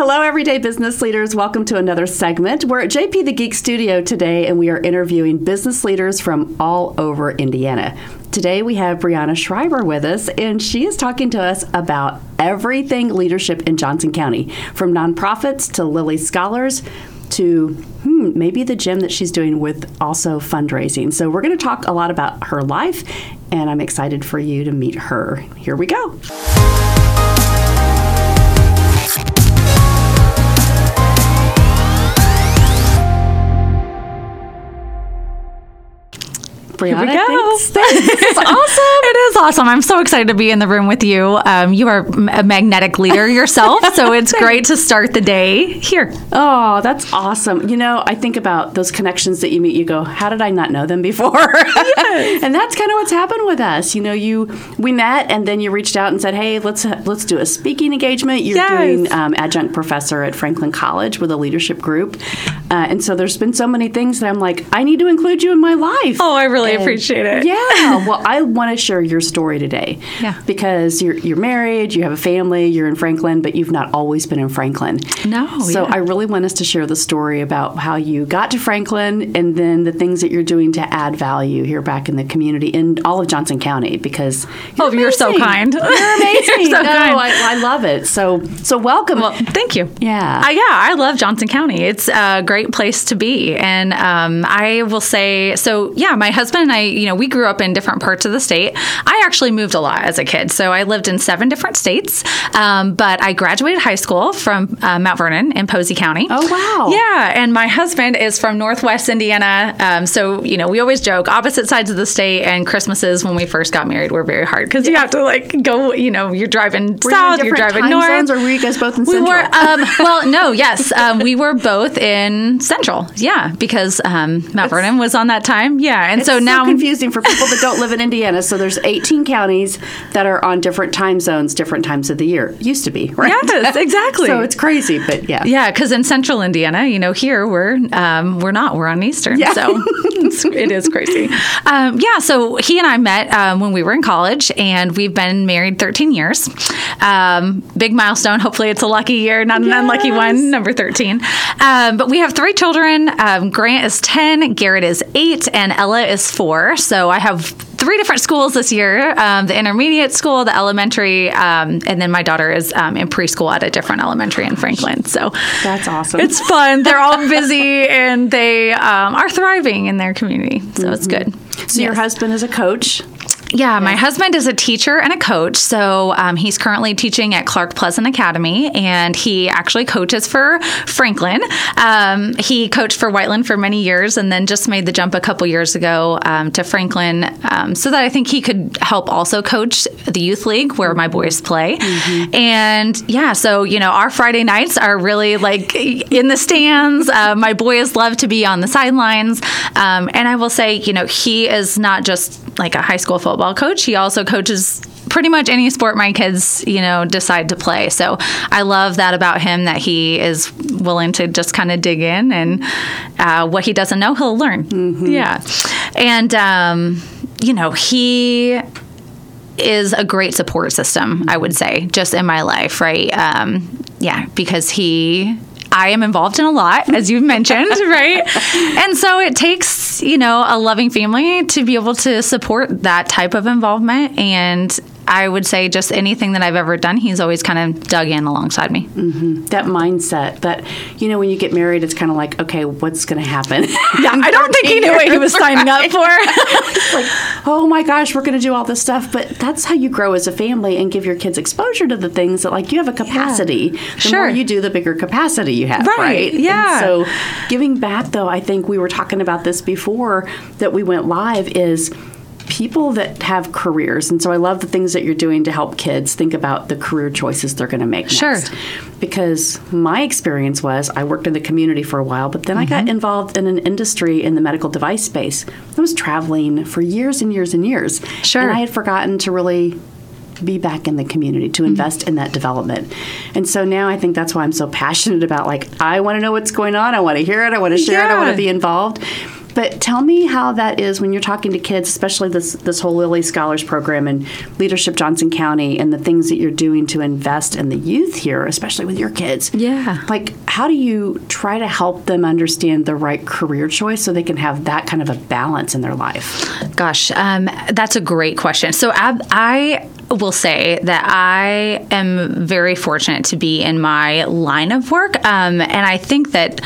Hello, everyday business leaders. Welcome to another segment. We're at JP the Geek Studio today, and we are interviewing business leaders from all over Indiana. Today, we have Bryana Schreiber with us, and she is talking to us about everything leadership in Johnson County, from nonprofits to Lilly Scholars to hmm, maybe the gym that she's doing with also fundraising. So, we're going to talk a lot about her life, and I'm excited for you to meet her. Here we go. Bryana, Here we go. thanks. Thanks. Is awesome. It is awesome. I'm so excited to be in the room with you. Um, you are a magnetic leader yourself, so it's great to start the day here. Oh, that's awesome. You know, I think about those connections that you meet. You go, how did I not know them before? and that's kind of what's happened with us. You know, you we met, and then you reached out and said, hey, let's let's do a speaking engagement. You're Yes. doing um, adjunct professor at Franklin College with a leadership group, uh, and so there's been so many things that I'm like, I need to include you in my life. Oh, I really And- appreciate it. Yeah. Well, I want to share your story today. Yeah. Because you're you're married, you have a family, you're in Franklin, but you've not always been in Franklin. No, So yeah. I really want us to share the story about how you got to Franklin and then the things that you're doing to add value here back in the community in all of Johnson County because Oh, you're so kind. You're amazing. You're so no, kind. I, I love it. So so welcome. Well, thank you. Yeah. Uh, yeah, I love Johnson County. It's a great place to be. And um, I will say, so yeah, my husband and I, you know, we grew up in different parts of the state. I actually moved a lot as a kid. So I lived in seven different states. Um, but I graduated high school from uh, Mount Vernon in Posey County. Oh, wow. Yeah. And my husband is from Northwest Indiana. Um, so, you know, we always joke opposite sides of the state. And Christmases when we first got married were very hard because you have to like go, you know, you're driving Were you south, you're driving time north. zones, or were you guys both in We Central? were, um, well, no, yes. Um, we were both in Central. Yeah, because um, Mount Vernon was on that time. Yeah. And It's so now. confusing for people that don't live in Indiana. So there's 18 counties that are on different time zones, different times of the year. Used to be, right? Yes, exactly. so it's crazy, but yeah. yeah, because in Central Indiana, you know, here we're um, we're not. We're on Eastern, Yeah. so it's, it is crazy. Um, yeah, so he and I met um, when we were in college, and we've been married 13 years. Um, big milestone. Hopefully, it's a lucky year, not an unlucky one. Number 13. Um, but we have three children. Um, Grant is 10, Garrett is eight, and Ella is four. So I have three different schools this year um, the intermediate school the elementary um, and then my daughter is um, in preschool at a different elementary in franklin so That's awesome. it's fun they're all busy and they um, are thriving in their community so it's good so your husband is a coach. Yeah, my husband is a teacher and a coach. So um, he's currently teaching at Clark Pleasant Academy, and he actually coaches for Franklin. Um, he coached for Whiteland for many years, and then just made the jump a couple years ago um, to Franklin, um, so that I think he could help also coach the youth league where my boys play. And yeah, so you know, our Friday nights are really like in the stands. Uh, my boys love to be on the sidelines, um, and I will say, you know, he is not just like a high school football coach. He also coaches pretty much any sport my kids, you know, decide to play. So I love that about him that he is willing to just kind of dig in and uh, what he doesn't know, he'll learn. Yeah. And, um, you know, he is a great support system, I would say, just in my life, right? Um, yeah, because he. I am involved in a lot, as you've mentioned, right? And so it takes, you know, a loving family to be able to support that type of involvement. And I would say just anything that I've ever done, he's always kind of dug in alongside me. Mm-hmm. That mindset that, you know, when you get married, it's kind of like, okay, what's going to happen? Yeah, I don't think he knew what he was signing up for. like, oh my gosh, we're going to do all this stuff. But that's how you grow as a family and give your kids exposure to the things that, like, you have a capacity. The Sure. more you do, the bigger capacity you have, Right, right? And yeah. so, giving back, though, I think we were talking about this before that we went live is people that have careers and so i love the things that you're doing to help kids think about the career choices they're going to make Sure. next because my experience was I worked in the community for a while, but then I Mm-hmm. got involved in an industry in the medical device space. I was traveling for years and years and years. Sure. And I had forgotten to really be back in the community to invest in that development. And so now I think that's why I'm so passionate about like I want to know what's going on, I want to hear it, I want to share it, I want to be involved. But tell me how that is when you're talking to kids, especially this this whole Lilly Scholars Program and Leadership Johnson County, and the things that you're doing to invest in the youth here, especially with your kids. Yeah. Like, how do you try to help them understand the right career choice so they can have that kind of a balance in their life? Gosh, um, that's a great question. So I, I will say that I am very fortunate to be in my line of work, um, and I think that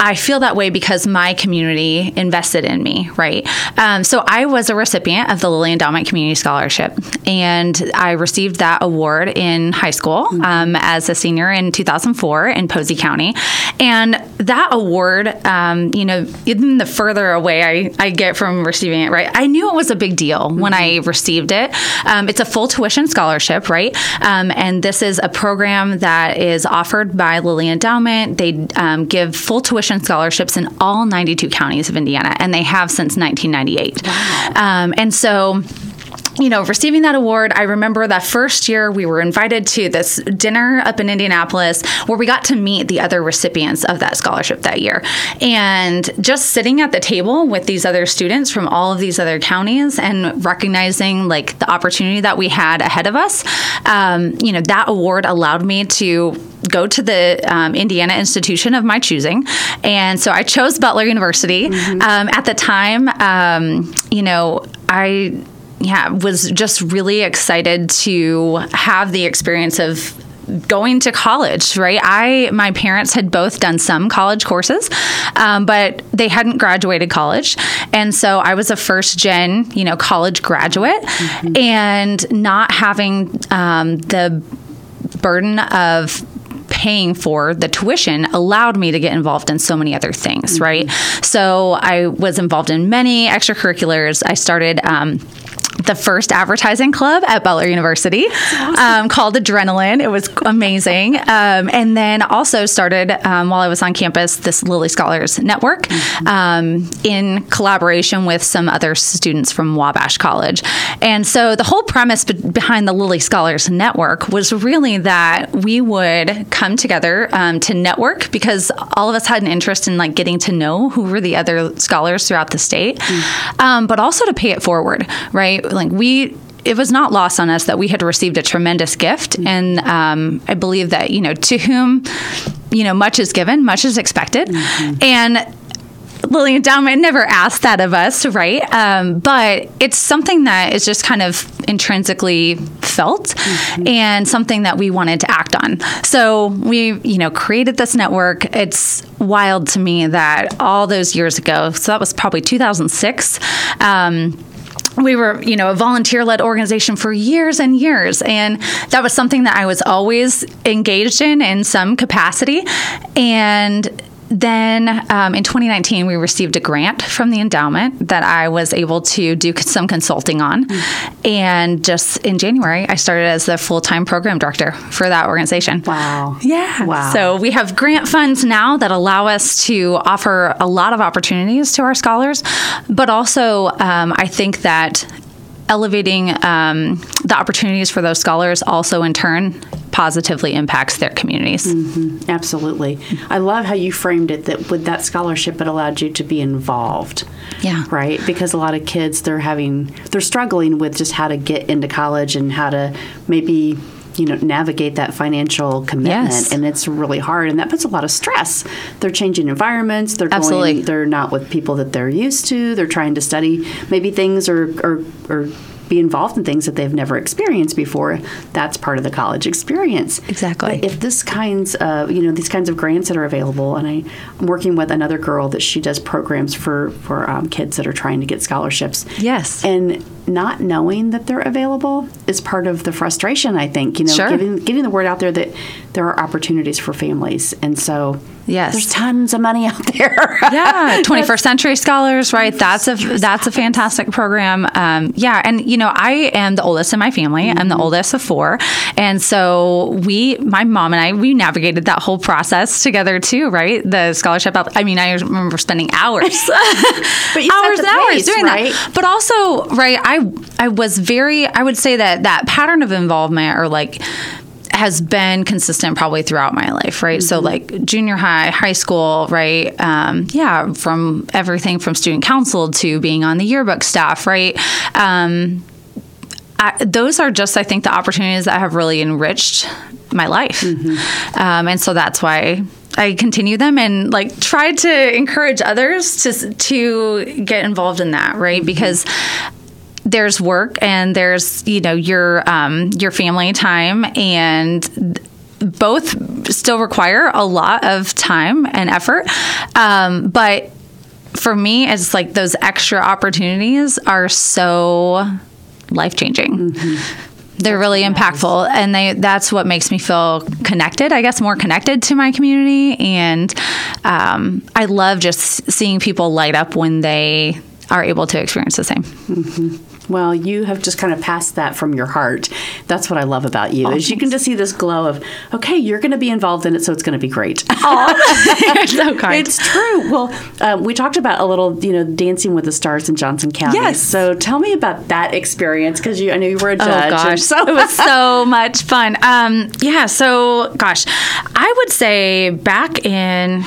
I feel that way because my community invested in me, right? Um, so I was a recipient of the Lilly Endowment Community Scholarship, and I received that award in high school um, as a senior in 2004 in Posey County. And that award, um, you know, even the further away I, I get from receiving it, right? I knew it was a big deal mm-hmm. when I received it. Um, it's a full tuition scholarship, right? Um, and this is a program that is offered by Lilly Endowment. They um, give full tuition tuition scholarships in all 92 counties of Indiana, and they have since 1998. Wow. Um, and so you know, receiving that award, I remember that first year we were invited to this dinner up in Indianapolis where we got to meet the other recipients of that scholarship that year. And just sitting at the table with these other students from all of these other counties and recognizing like the opportunity that we had ahead of us, um, you know, that award allowed me to go to the um, Indiana institution of my choosing. And so I chose Butler University. Mm-hmm. Um, at the time, um, you know, I yeah was just really excited to have the experience of going to college right i my parents had both done some college courses um, but they hadn't graduated college and so i was a first gen you know college graduate mm-hmm. and not having um, the burden of paying for the tuition allowed me to get involved in so many other things, mm-hmm. right? So I was involved in many extracurriculars. I started. Um, the first advertising club at Butler University awesome. um, called Adrenaline. It was amazing. Um, and then also started um, while I was on campus this Lilly Scholars Network mm-hmm. Um, in collaboration with some other students from Wabash College. And so the whole premise be- behind the Lilly Scholars Network was really that we would come together um, to network because all of us had an interest in like getting to know who were the other scholars throughout the state, mm-hmm. but also to pay it forward, right? Like we it was not lost on us that we had received a tremendous gift, and um, I believe that you know to whom you know much is given, much is expected, mm-hmm. and. Lilly Endowment never asked that of us, right? Um, but it's something that is just kind of intrinsically felt mm-hmm. and something that we wanted to act on. So we, you know, created this network. It's wild to me that all those years ago, so that was probably 2006. Um, we were, you know, a volunteer led organization for years and years. And that was something that I was always engaged in in some capacity. And then um, in 2019, we received a grant from the endowment that I was able to do some consulting on. Mm-hmm. And just in January, I started as the full time program director for that organization. Wow. Yeah. Wow. So we have grant funds now that allow us to offer a lot of opportunities to our scholars. But also, um, I think that elevating um, the opportunities for those scholars also in turn positively impacts their communities. Mm-hmm. Absolutely. I love how you framed it that with that scholarship it allowed you to be involved. Yeah. Right? Because a lot of kids they're having they're struggling with just how to get into college and how to maybe you know navigate that financial commitment. Yes. and it's really hard and that puts a lot of stress. They're changing environments. They're Absolutely. going they're not with people that they're used to. They're trying to study. Maybe things or or, or be involved in things that they've never experienced before. That's part of the college experience. Exactly. But if this kinds of you know these kinds of grants that are available, and I, am working with another girl that she does programs for for um, kids that are trying to get scholarships. Yes. And not knowing that they're available is part of the frustration. I think you know sure. getting getting the word out there that there are opportunities for families, and so Yes, there's tons of money out there. yeah, 21st century scholars, right? That's a that's a fantastic program. Um, yeah, and you know, I am the oldest in my family. Mm-hmm. I'm the mm-hmm. oldest of four, and so we, my mom and I, we navigated that whole process together too, right? The scholarship. I mean, I remember spending hours, hours and hours doing right? that. But also, right? I I was very. I would say that that pattern of involvement or like has been consistent probably throughout my life, right? Mm-hmm. So, like junior high, high school, right? Um, yeah, from everything from student council to being on the yearbook staff, right? Um, I, those are just, I think, the opportunities that have really enriched my life. Mm-hmm. Um, and so that's why I continue them and like try to encourage others to to get involved in that, right? Mm-hmm. Because there's work and there's you know your um, your family time and both still require a lot of time and effort. Um, but for me it's like those extra opportunities are so life changing mm-hmm. They're really impactful and they that's what makes me feel connected i guess more connected to my community. And um, i love just seeing people light up when they are able to experience the same. Mm-hmm. Well, you have just kind of passed that from your heart. That's what I love about you. Oh, is you can just see this glow of, okay, you're going to be involved in it, so it's going to be great. Oh, so kind. It's true. Well, um, we talked about a little, you know, dancing with the stars in Johnson County. Yes. So tell me about that experience because you, I know you were a oh, judge. Oh gosh, so it was so much fun. Um, yeah. So gosh, I would say back in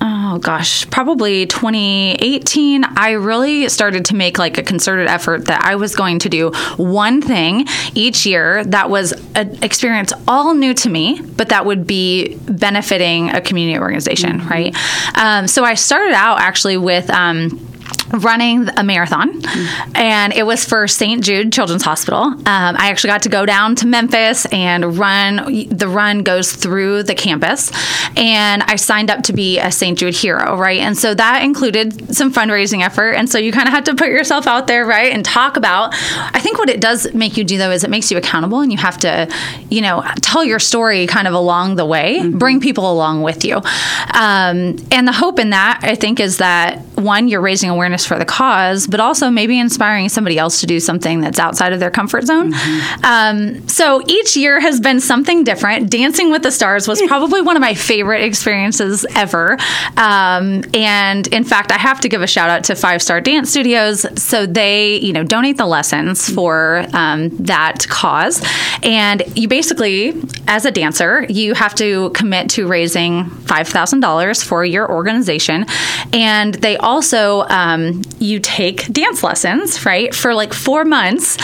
oh gosh, probably 2018, I really started to make like a concerted effort that I was going to do one thing each year that was an experience all new to me, but that would be benefiting a community organization, mm-hmm. right? Um, so I started out actually with. Um, running a marathon, mm-hmm. and it was for St. Jude Children's Hospital. Um, I actually got to go down to Memphis and run. The run goes through the campus, and I signed up to be a St. Jude hero, right? And so that included some fundraising effort, and so you kind of have to put yourself out there, right, and talk about. I think what it does make you do though is it makes you accountable, and you have to, you know, tell your story kind of along the way, mm-hmm. bring people along with you, um, and the hope in that I think is that one, you're raising awareness for the cause, but also maybe inspiring somebody else to do something that's outside of their comfort zone. Mm-hmm. Um, so each year has been something different. Dancing with the Stars was probably one of my favorite experiences ever. Um, and in fact, I have to give a shout out to Five Star Dance Studios. So they, you know, donate the lessons for um, that cause. And you basically, as a dancer, you have to commit to raising $5,000 for your organization. And they also um, you take dance lessons right for like four months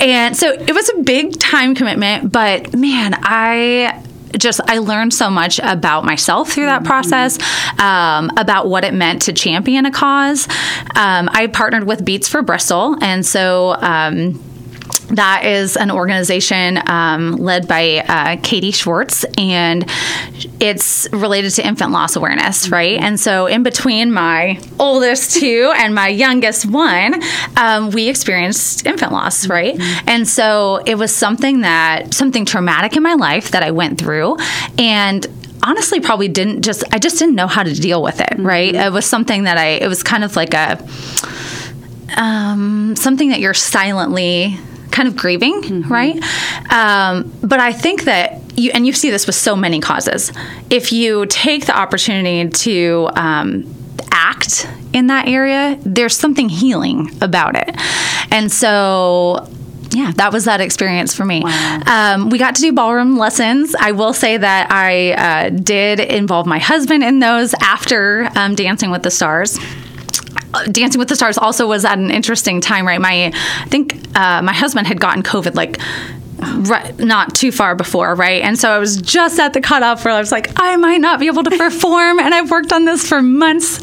and so it was a big time commitment but man i just I learned so much about myself through that mm-hmm. process, um, about what it meant to champion a cause. Um, I partnered with Beats for Bristol, and so. Um, that is an organization um, led by uh, Katie Schwartz, and it's related to infant loss awareness, right? And so, in between my oldest two and my youngest one, um, we experienced infant loss, right? Mm-hmm. And so, it was something that something traumatic in my life that I went through, and honestly probably didn't just I just didn't know how to deal with it, right? Mm-hmm. It was something that I it was kind of like a um, something that you're silently kind of grieving, mm-hmm. right? Um, but I think that you, and you see this with so many causes, if you take the opportunity to um, act in that area, there's something healing about it. And so yeah, that was that experience for me. Wow. Um, we got to do ballroom lessons. I will say that I uh, did involve my husband in those after um, Dancing with the Stars. Dancing with the Stars also was at an interesting time, right? My, I think uh, my husband had gotten COVID like right, not too far before, right? And so I was just at the cutoff where I was like, I might not be able to perform, and I've worked on this for months,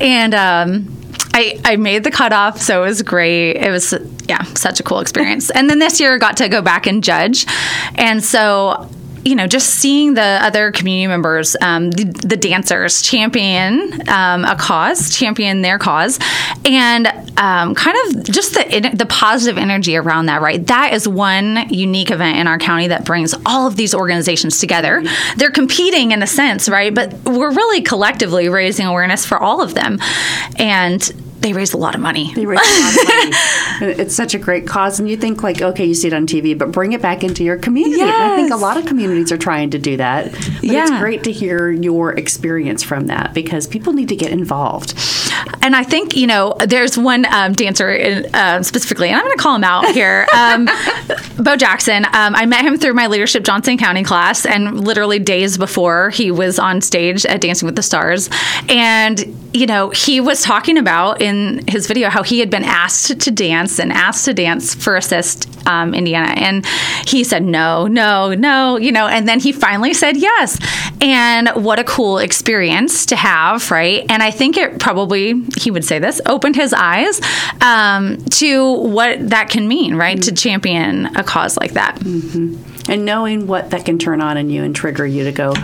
and um, I I made the cutoff, so it was great. It was yeah, such a cool experience. and then this year, I got to go back and judge, and so you know, just seeing the other community members, um, the, the, dancers champion um, a cause, champion their cause, and um, kind of just the the positive energy around that. Right, that is one unique event in our county that brings all of these organizations together. They're competing in a sense, right, but we're really collectively raising awareness for all of them, and they raise a lot of money. They raise a lot of money. it's such a great cause, and you think like, okay, you see it on TV, but bring it back into your community. Yes. I think a lot of communities are trying to do that. But yeah. it's great to hear your experience from that because people need to get involved. And I think, you know, there's one um, dancer in, uh, specifically, and I'm going to call him out here um, Bo Jackson. Um, I met him through my Leadership Johnson County class, and literally days before he was on stage at Dancing with the Stars. And, you know, he was talking about in his video how he had been asked to dance and asked to dance for Assist um, Indiana. And he said, no, no, no, you know, and then he finally said yes. And what a cool experience to have, right? And I think it probably, he would say this, opened his eyes um, to what that can mean, right? Mm-hmm. To champion a cause like that. Mm-hmm and knowing what that can turn on in you and trigger you to go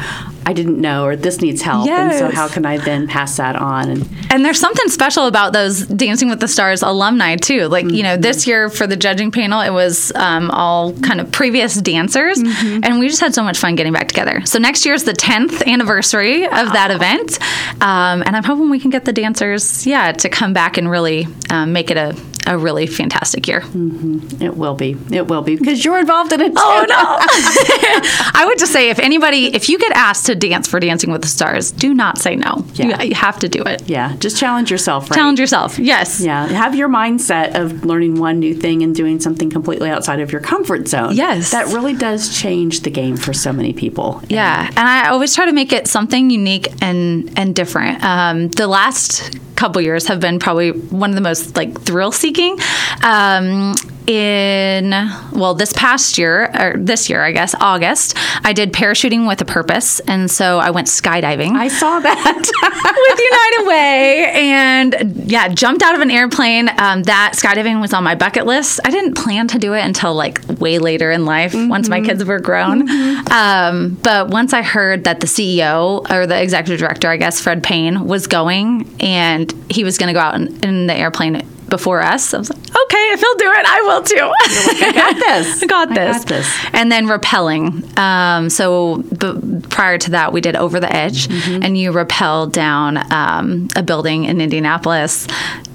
I didn't know, or this needs help. Yes. And so, how can I then pass that on? And, and there's something special about those Dancing with the Stars alumni, too. Like, mm-hmm. you know, this mm-hmm. year for the judging panel, it was um, all kind of previous dancers. Mm-hmm. And we just had so much fun getting back together. So, next year is the 10th anniversary wow. of that event. Um, and I'm hoping we can get the dancers, yeah, to come back and really um, make it a a really fantastic year. Mm-hmm. It will be. It will be because you're involved in it. Too. Oh no! I would just say if anybody, if you get asked to dance for Dancing with the Stars, do not say no. Yeah. You, you have to do it. Yeah, just challenge yourself. Right? Challenge yourself. Yes. Yeah, have your mindset of learning one new thing and doing something completely outside of your comfort zone. Yes, that really does change the game for so many people. Yeah, and, and I always try to make it something unique and and different. Um, the last couple years have been probably one of the most like thrill seeking. Um, in well this past year or this year i guess august i did parachuting with a purpose. And so i went skydiving. I saw that. With united way. And yeah jumped out of an airplane. Um, that skydiving was on my bucket list. I didn't plan to do it until like way later in life mm-hmm. once my kids were grown. Mm-hmm. um, but once i heard that the ceo or the executive director i guess fred payne was going and he was going to go out in, in the airplane before us. I was like, okay, if he'll do it, I will too. Like, I got this. I got this. I got this. And then rappelling. Um, so b- prior to that, we did over the edge, mm-hmm. and you rappel down um, a building in Indianapolis.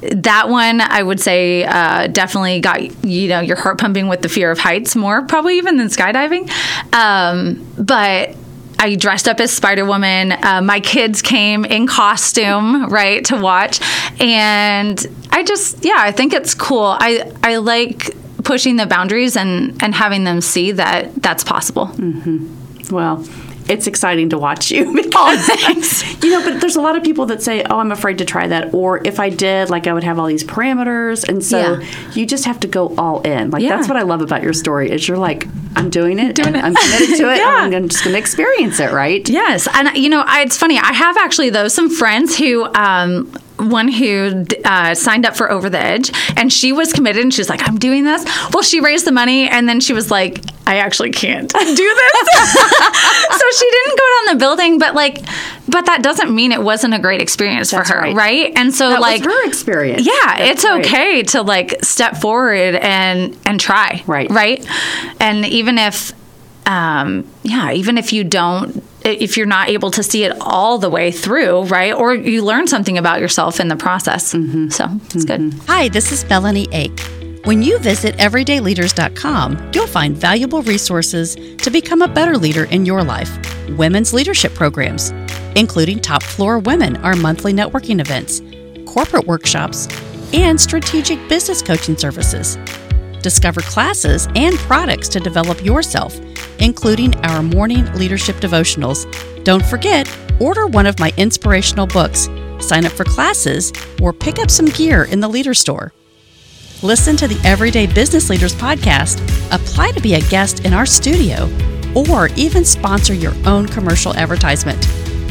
That one, I would say, uh, definitely got you know your heart pumping with the fear of heights more, probably even than skydiving. Um, but I dressed up as Spider Woman. Uh, my kids came in costume, right, to watch, and I just, yeah, I think it's cool. I I like pushing the boundaries and and having them see that that's possible. Mm-hmm. Well, it's exciting to watch you because oh, thanks. you know but there's a lot of people that say oh i'm afraid to try that or if i did like i would have all these parameters and so yeah. you just have to go all in like yeah. that's what i love about your story is you're like i'm doing it doing it i'm committed to it yeah. i'm just going to experience it right yes and you know I, it's funny i have actually though some friends who um, one who uh, signed up for Over the Edge, and she was committed, and she's like, "I'm doing this." Well, she raised the money, and then she was like, "I actually can't do this," so she didn't go down the building. But like, but that doesn't mean it wasn't a great experience That's for her, right. right? And so that like her experience. Yeah, That's it's right. okay to like step forward and and try, right? Right, and even if, um, yeah, even if you don't if you're not able to see it all the way through, right? Or you learn something about yourself in the process. Mm-hmm. So it's mm-hmm. good. Hi, this is Melahni Ake. When you visit everydayleaders.com, you'll find valuable resources to become a better leader in your life. Women's leadership programs, including Top Floor Women, our monthly networking events, corporate workshops, and strategic business coaching services. Discover classes and products to develop yourself including our morning leadership devotionals. Don't forget, order one of my inspirational books, sign up for classes, or pick up some gear in the Leader Store. Listen to the Everyday Business Leaders podcast, apply to be a guest in our studio, or even sponsor your own commercial advertisement.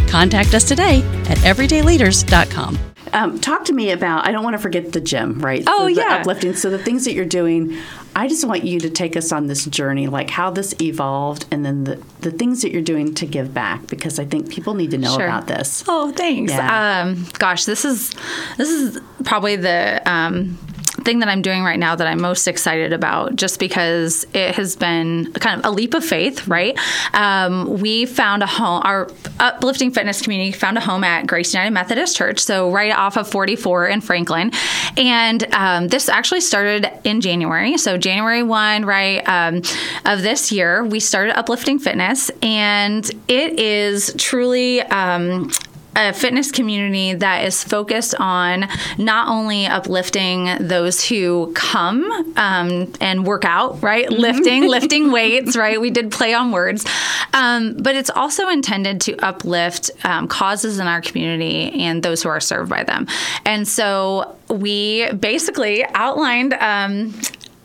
Contact us today at everydayleaders.com. Um, talk to me about. I don't want to forget the gym, right? Oh so yeah, uplifting. So the things that you're doing. I just want you to take us on this journey, like how this evolved, and then the the things that you're doing to give back, because I think people need to know sure. about this. Oh, thanks. Yeah. Um, gosh, this is this is probably the um, thing that I'm doing right now that I'm most excited about, just because it has been kind of a leap of faith, right? Um, we found a home, our uplifting fitness community found a home at Grace United Methodist Church, so right off of 44 in Franklin. And um, this actually started in January. So, January 1, right, um, of this year, we started uplifting fitness, and it is truly um, a fitness community that is focused on not only uplifting those who come um, and work out, right? Mm-hmm. Lifting, lifting weights, right? We did play on words. Um, but it's also intended to uplift um, causes in our community and those who are served by them. And so we basically outlined um,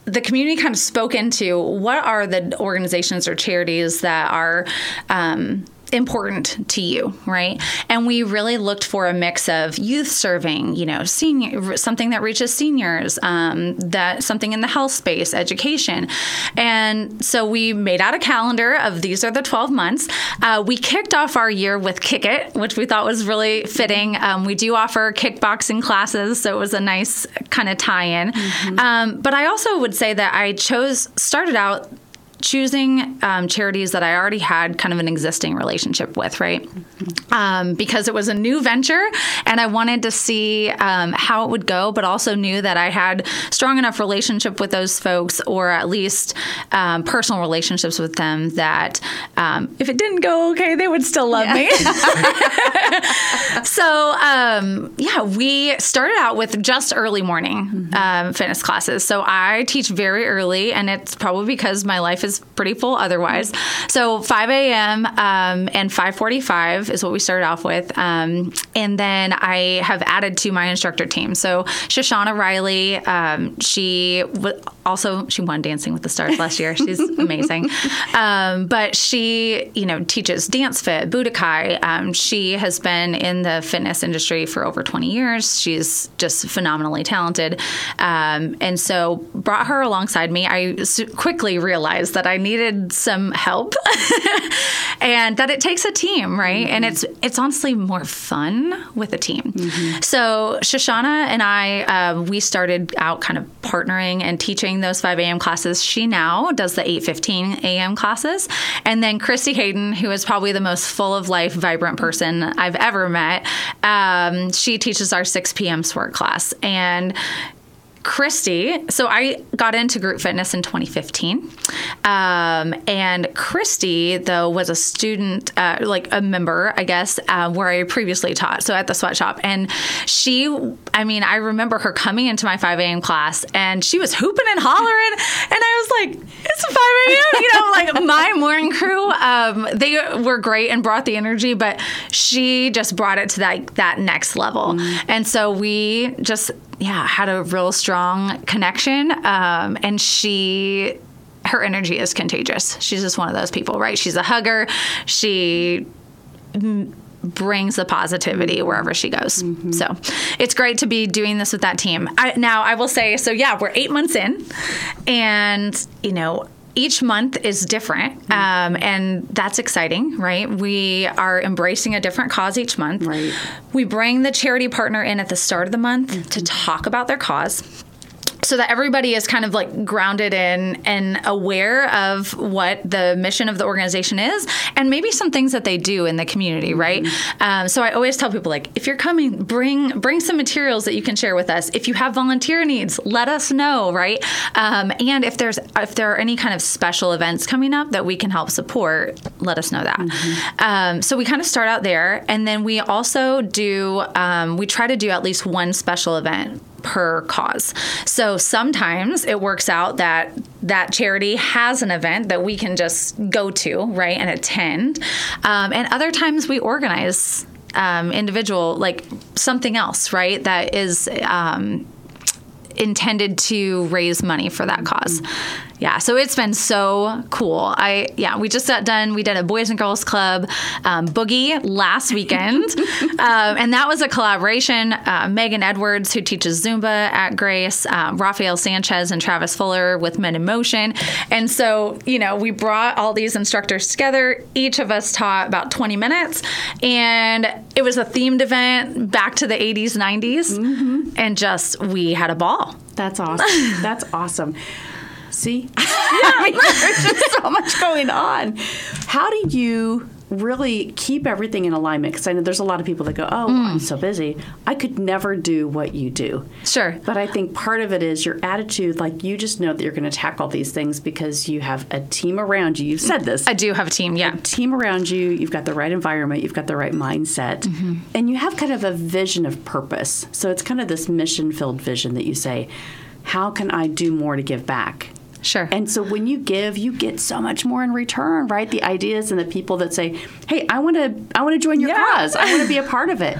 the community kind of spoke into what are the organizations or charities that are um, important to you, right? And we really looked for a mix of youth serving, you know, senior something that reaches seniors, um, that something in the health space, education, and so we made out a calendar of these are the twelve months. Uh, we kicked off our year with Kick It, which we thought was really fitting. Um, we do offer kickboxing classes, so it was a nice kind of tie-in. Mm-hmm. Um, but I also would say that I chose started out choosing um, charities that I already had kind of an existing relationship with, right? Um, because it was a new venture and I wanted to see um, how it would go, but also knew that I had strong enough relationship with those folks or at least um, personal relationships with them that um, if it didn't go okay, they would still love yeah. me. so, um, yeah, we started out with just early morning mm-hmm. fitness classes. So I teach very early and it's probably because my life is is pretty full otherwise. So 5 a.m. Um, and 5:45 is what we started off with, um, and then I have added to my instructor team. So Shoshana Riley, um, she w- also she won Dancing with the Stars last year. She's amazing, um, but she you know teaches Dance Fit, Budokai. Um, she has been in the fitness industry for over 20 years. She's just phenomenally talented, um, and so brought her alongside me. I quickly realized that I needed some help and that it takes a team, right? Mm-hmm. And it's it's honestly more fun with a team. Mm-hmm. So Shoshana and I, uh, we started out kind of partnering and teaching those 5 a.m. classes. She now does the 8:15 a.m. classes, and then Christy Hayden, who is probably the most full of life, vibrant person I've ever met, um, she teaches our 6 p.m. sport class, and Christy, so I got into group fitness in 2015. Um, and Christy, though, was a student, uh, like a member, I guess, uh, where I previously taught, so at the sweatshop. And she, I mean, I remember her coming into my 5 a.m. class and she was hooping and hollering. And I was like, it's 5 a.m., you know, like my morning crew, um, they were great and brought the energy, but she just brought it to that, that next level. Mm. And so we just, yeah, had a real strong connection. Um, and she, her energy is contagious. She's just one of those people, right? She's a hugger. She brings the positivity wherever she goes. Mm-hmm. So it's great to be doing this with that team. I, now, I will say, so yeah, we're eight months in, and, you know, each month is different, mm-hmm. um, and that's exciting, right? We are embracing a different cause each month. Right. We bring the charity partner in at the start of the month mm-hmm. to talk about their cause so that everybody is kind of like grounded in and aware of what the mission of the organization is and maybe some things that they do in the community right mm-hmm. um, so i always tell people like if you're coming bring bring some materials that you can share with us if you have volunteer needs let us know right um, and if there's if there are any kind of special events coming up that we can help support let us know that mm-hmm. um, so we kind of start out there and then we also do um, we try to do at least one special event per cause. So sometimes it works out that that charity has an event that we can just go to, right, and attend. Um, and other times we organize um, individual, like something else, right, that is um, intended to raise money for that because mm-hmm yeah, so it's been so cool. I yeah, we just got done. We did a Boys and Girls Club um, boogie last weekend, um, and that was a collaboration. Uh, Megan Edwards, who teaches Zumba at Grace, um, Rafael Sanchez, and Travis Fuller with Men in Motion, and so you know we brought all these instructors together. Each of us taught about 20 minutes, and it was a themed event back to the 80s, 90s, mm-hmm. and just we had a ball. That's awesome. That's awesome. See? I mean, there's just so much going on. How do you really keep everything in alignment because I know there's a lot of people that go, "Oh, Mm. I'm so busy. I could never do what you do." Sure. But I think part of it is your attitude. Like you just know that you're going to tackle these things because you have a team around you. You've said this. I do have a team, yeah. team around you, you've got the right environment, you've got the right mindset, Mm-hmm. and you have kind of a vision of purpose. So it's kind of this mission filled vision that you say, How can I do more to give back? Sure. And so when you give, you get so much more in return, right? The ideas and the people that say, "Hey, I want to, I want to join your Yeah. cause. I want to be a part of it."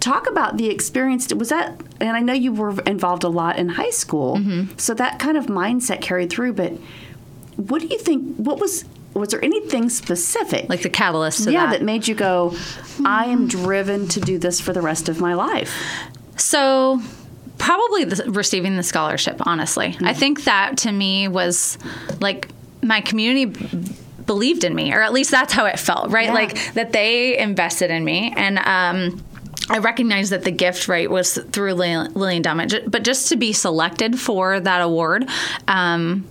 Talk about the experience. Was that? And I know you were involved a lot in high school, Mm-hmm. so that kind of mindset carried through. But what do you think? What was? Was there anything specific, like the catalyst yeah, that. that made you go, "I am driven to do this for the rest of my life"? So, probably the, receiving the scholarship, honestly. I think that to me was like my community b- believed in me, or at least that's how it felt, right? Yeah. Like that they invested in me. And, um, I recognized that the gift right was through Lillian Lilly Endowment, but just to be selected for that award, um,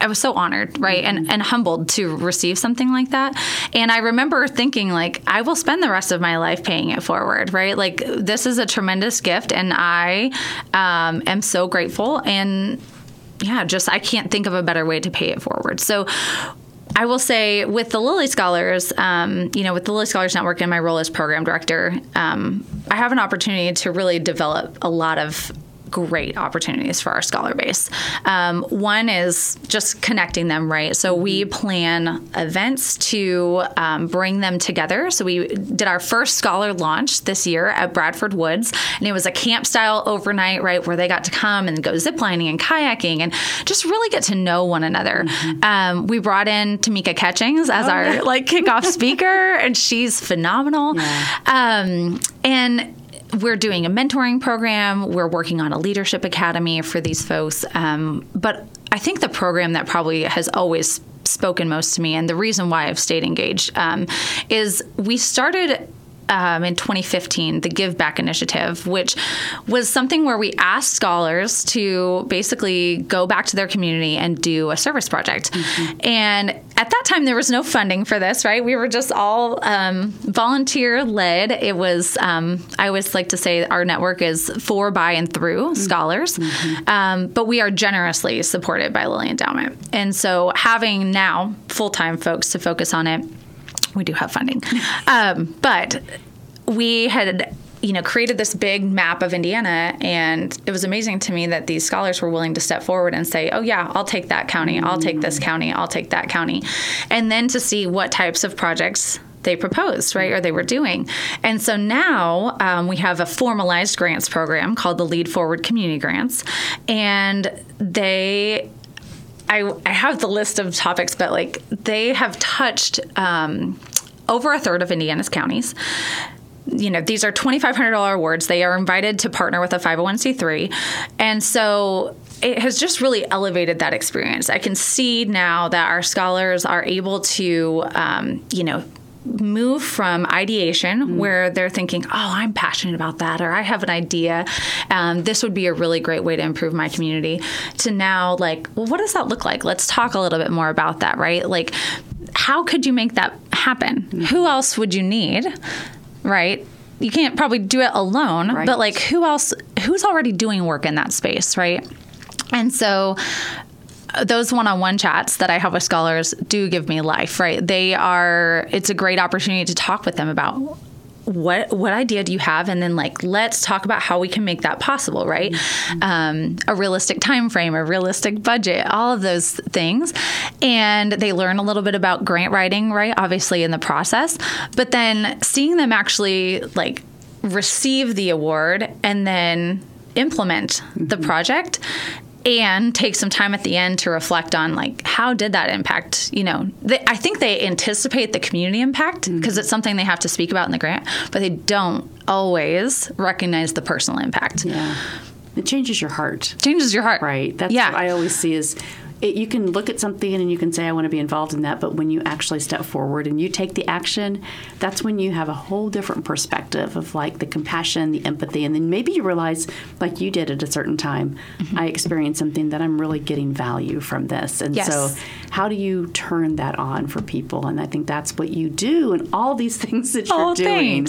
I was so honored, right, and and humbled to receive something like that. And I remember thinking, like, I will spend the rest of my life paying it forward, right? Like, this is a tremendous gift, and I um, am so grateful. And yeah, just I can't think of a better way to pay it forward. So. I will say with the Lilly Scholars, um, you know, with the Lilly Scholars Network and my role as program director, um, I have an opportunity to really develop a lot of great opportunities for our scholar base. Um, one is just connecting them, right? So we plan events to um, bring them together. So we did our first scholar launch this year at Bradford Woods, and it was a camp style overnight, right, where they got to come and go ziplining and kayaking and just really get to know one another. Um, we brought in Tamika Catchings as our like kickoff speaker, and she's phenomenal. Um, and we're doing a mentoring program. We're working on a leadership academy for these folks. Um, but I think the program that probably has always spoken most to me, and the reason why I've stayed engaged, um, is we started. Um, in 2015, the Give Back Initiative, which was something where we asked scholars to basically go back to their community and do a service project. And at that time, there was no funding for this, right? We were just all um, volunteer led. It was, um, I always like to say, our network is for, by, and through scholars, um, but we are generously supported by Lilly Endowment. And so having now full time folks to focus on it, we do have funding. Um, but we had you know created this big map of Indiana and it was amazing to me that these scholars were willing to step forward and say oh yeah I'll take that county I'll take this county I'll take that county and then to see what types of projects they proposed, right, or they were doing. And so now um, we have a formalized grants program called the Lead Forward Community Grants, and they I, I have the list of topics, but like they have touched um, over a third of Indiana's counties. You know, these are $2,500 awards. They are invited to partner with a 501c3. And so it has just really elevated that experience. I can see now that our scholars are able to, um, you know, move from ideation where they're thinking, oh, I'm passionate about that, or I have an idea. Um, this would be a really great way to improve my community, to now, like, well, what does that look like? Let's talk a little bit more about that, right? Like, how could you make that happen? Who else would you need, right? You can't probably do it alone, Right. but like, who else, who's already doing work in that space, right? And so, those one-on-one chats that I have with scholars do give me life, right? They are it's a great opportunity to talk with them about what what idea do you have? And then like let's talk about how we can make that possible right? Um, a realistic time frame a realistic budget all of those things. And they learn a little bit about grant writing right obviously in the process. But then seeing them actually like receive the award and then implement the project and take some time at the end to reflect on like how did that impact you know they, i think they anticipate the community impact because mm-hmm. it's something they have to speak about in the grant but they don't always recognize the personal impact Yeah. It changes your heart. changes your heart Right. That's yeah what I always see is it, you can look at something and you can say, I want to be involved in that. But when you actually step forward and you take the action, that's when you have a whole different perspective of like the compassion, the empathy. And then maybe you realize, like you did at a certain time, mm-hmm. I experienced something that I'm really getting value from this. And yes. so, how do you turn that on for people? And I think that's what you do and all these things that you're oh, doing.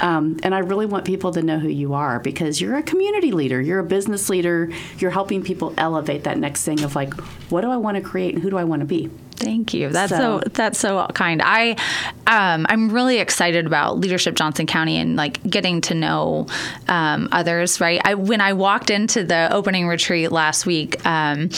Um, and I really want people to know who you are because you're a community leader, you're a business leader, you're helping people elevate that next thing of like, what do I want to create and who do I want to be? Thank you. That's so, so, that's so kind. I um, I'm really excited about leadership Johnson County and like getting to know um, others. Right. I when I walked into the opening retreat last week, um,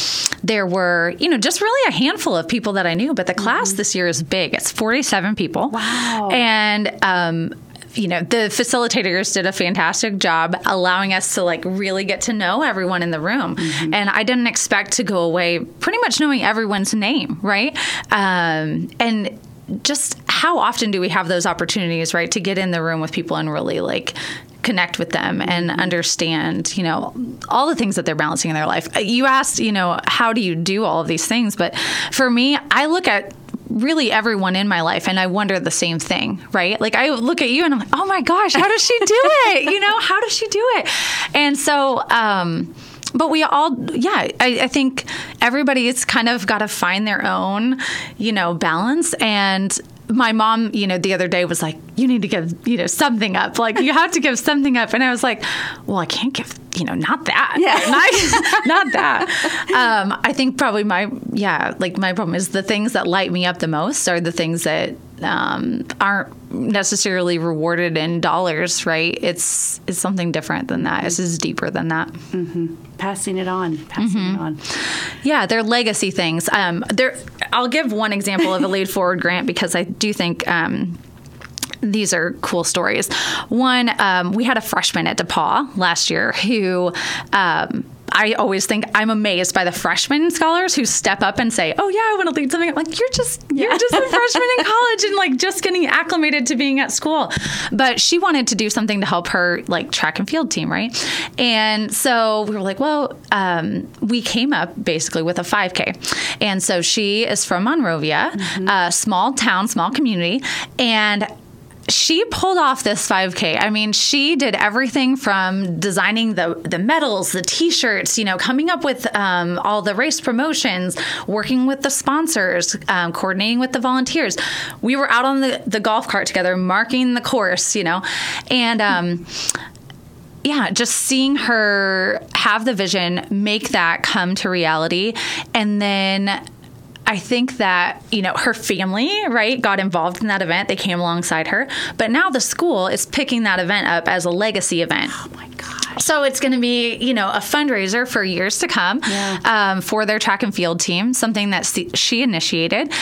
there were you know just really a handful of people that I knew, but the class mm-hmm. this year is big. It's 47 people. Wow. And um, you know the facilitators did a fantastic job allowing us to like really get to know everyone in the room mm-hmm. and i didn't expect to go away pretty much knowing everyone's name right um, and just how often do we have those opportunities right to get in the room with people and really like connect with them and mm-hmm. understand, you know, all the things that they're balancing in their life. You asked, you know, how do you do all of these things? But for me, I look at really everyone in my life and I wonder the same thing, right? Like I look at you and I'm like, "Oh my gosh, how does she do it?" you know, how does she do it? And so um but we all yeah I, I think everybody's kind of got to find their own you know balance and my mom, you know, the other day was like, you need to give, you know, something up. Like, you have to give something up. And I was like, well, I can't give, you know, not that. Yeah. Not, not that. Um, I think probably my, yeah, like my problem is the things that light me up the most are the things that um, aren't necessarily rewarded in dollars, right? It's it's something different than that. This is deeper than that. Mm-hmm. Passing it on, passing mm-hmm. it on. Yeah, they're legacy things. Um, there, I'll give one example of a lead forward grant because I do think. Um, these are cool stories. One, um, we had a freshman at DePauw last year who um, I always think I'm amazed by the freshman scholars who step up and say, "Oh yeah, I want to lead something." I'm like, "You're just yeah. you're just a freshman in college and like just getting acclimated to being at school." But she wanted to do something to help her like track and field team, right? And so we were like, "Well, um, we came up basically with a 5K," and so she is from Monrovia, mm-hmm. a small town, small community, and she pulled off this 5K. I mean, she did everything from designing the the medals, the T-shirts, you know, coming up with um, all the race promotions, working with the sponsors, um, coordinating with the volunteers. We were out on the the golf cart together, marking the course, you know, and. Um, yeah, just seeing her have the vision, make that come to reality, and then I think that, you know, her family, right, got involved in that event. They came alongside her. But now the school is picking that event up as a legacy event. Oh my gosh. So it's going to be, you know, a fundraiser for years to come yeah. um, for their track and field team, something that she initiated.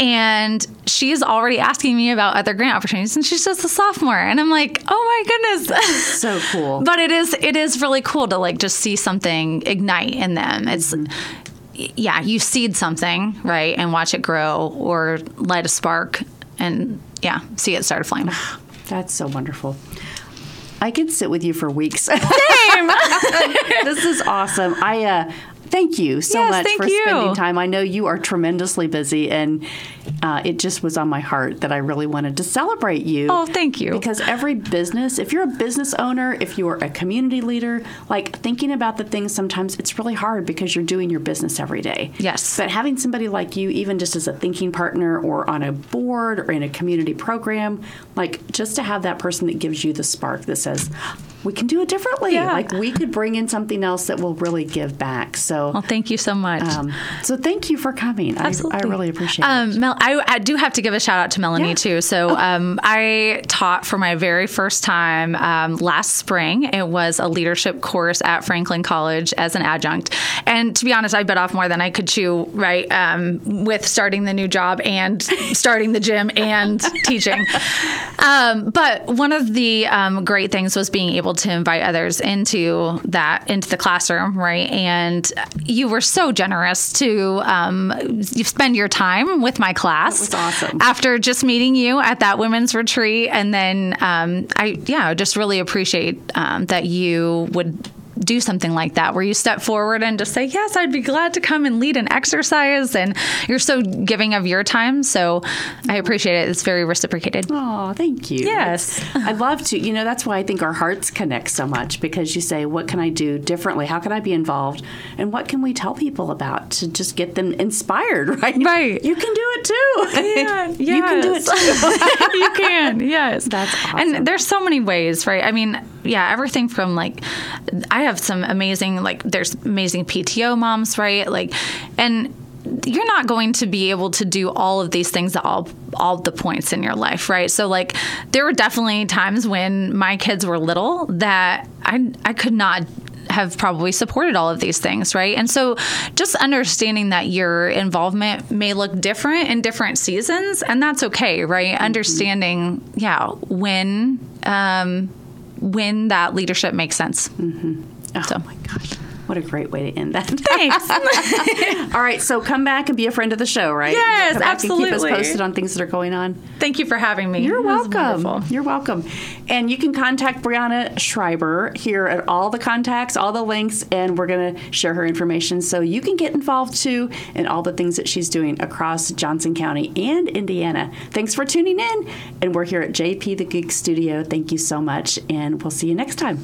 And she is already asking me about other grant opportunities and she's just a sophomore. And I'm like, oh my goodness. so cool. but it is, it is really cool to like just see something ignite in them. It's, mm-hmm yeah, you seed something, right, and watch it grow or light a spark and yeah, see it start a flame. That's so wonderful. I could sit with you for weeks. Same. this is awesome. I uh, thank you so yes, much for you. spending time. I know you are tremendously busy, and uh, it just was on my heart that I really wanted to celebrate you. Oh, thank you. Because every business, if you're a business owner, if you're a community leader, like thinking about the things sometimes it's really hard because you're doing your business every day. Yes. But having somebody like you, even just as a thinking partner or on a board or in a community program, like just to have that person that gives you the spark that says, we can do it differently. Yeah. Like we could bring in something else that will really give back. So, well, thank you so much. Um, so, thank you for coming. Absolutely. I, I really appreciate um, it. Mel, I, I, do have to give a shout out to Melahni yeah. too. So, oh. um, I taught for my very first time um, last spring. It was a leadership course at Franklin College as an adjunct. And to be honest, I bit off more than I could chew. Right, um, with starting the new job and starting the gym and teaching. Um, but one of the great things was being able able to invite others into that into the classroom, right? And you were so generous to um, you spend your time with my class. Was awesome. After just meeting you at that women's retreat, and then um, I yeah, just really appreciate um, that you would do something like that where you step forward and just say, Yes, I'd be glad to come and lead an exercise. And you're so giving of your time. So I appreciate it. It's very reciprocated. Oh, thank you. Yes. I'd love to. You know, that's why I think our hearts connect so much because you say, What can I do differently? How can I be involved? And what can we tell people about to just get them inspired, right? Right. You can do it too. Yeah, You can do it too. you can, yes. That's awesome. And there's so many ways, right? I mean, yeah, everything from like, I have some amazing, like, there's amazing PTO moms, right? Like, and you're not going to be able to do all of these things at all all the points in your life, right? So like there were definitely times when my kids were little that I I could not have probably supported all of these things, right? And so just understanding that your involvement may look different in different seasons, and that's okay, right? Understanding, yeah, when um, when that leadership makes sense. Oh So. my gosh. What a great way to end that. Thanks. All right, so come back and be a friend of the show, right? Yes, And keep us posted on things that are going on. Thank you for having me. You're welcome. You're welcome. And you can contact Bryana Schreiber here at all the contacts, all the links, and we're going to share her information so you can get involved too in all the things that she's doing across Johnson County and Indiana. Thanks for tuning in. And we're here at JP the Geek Studio. Thank you so much, and we'll see you next time.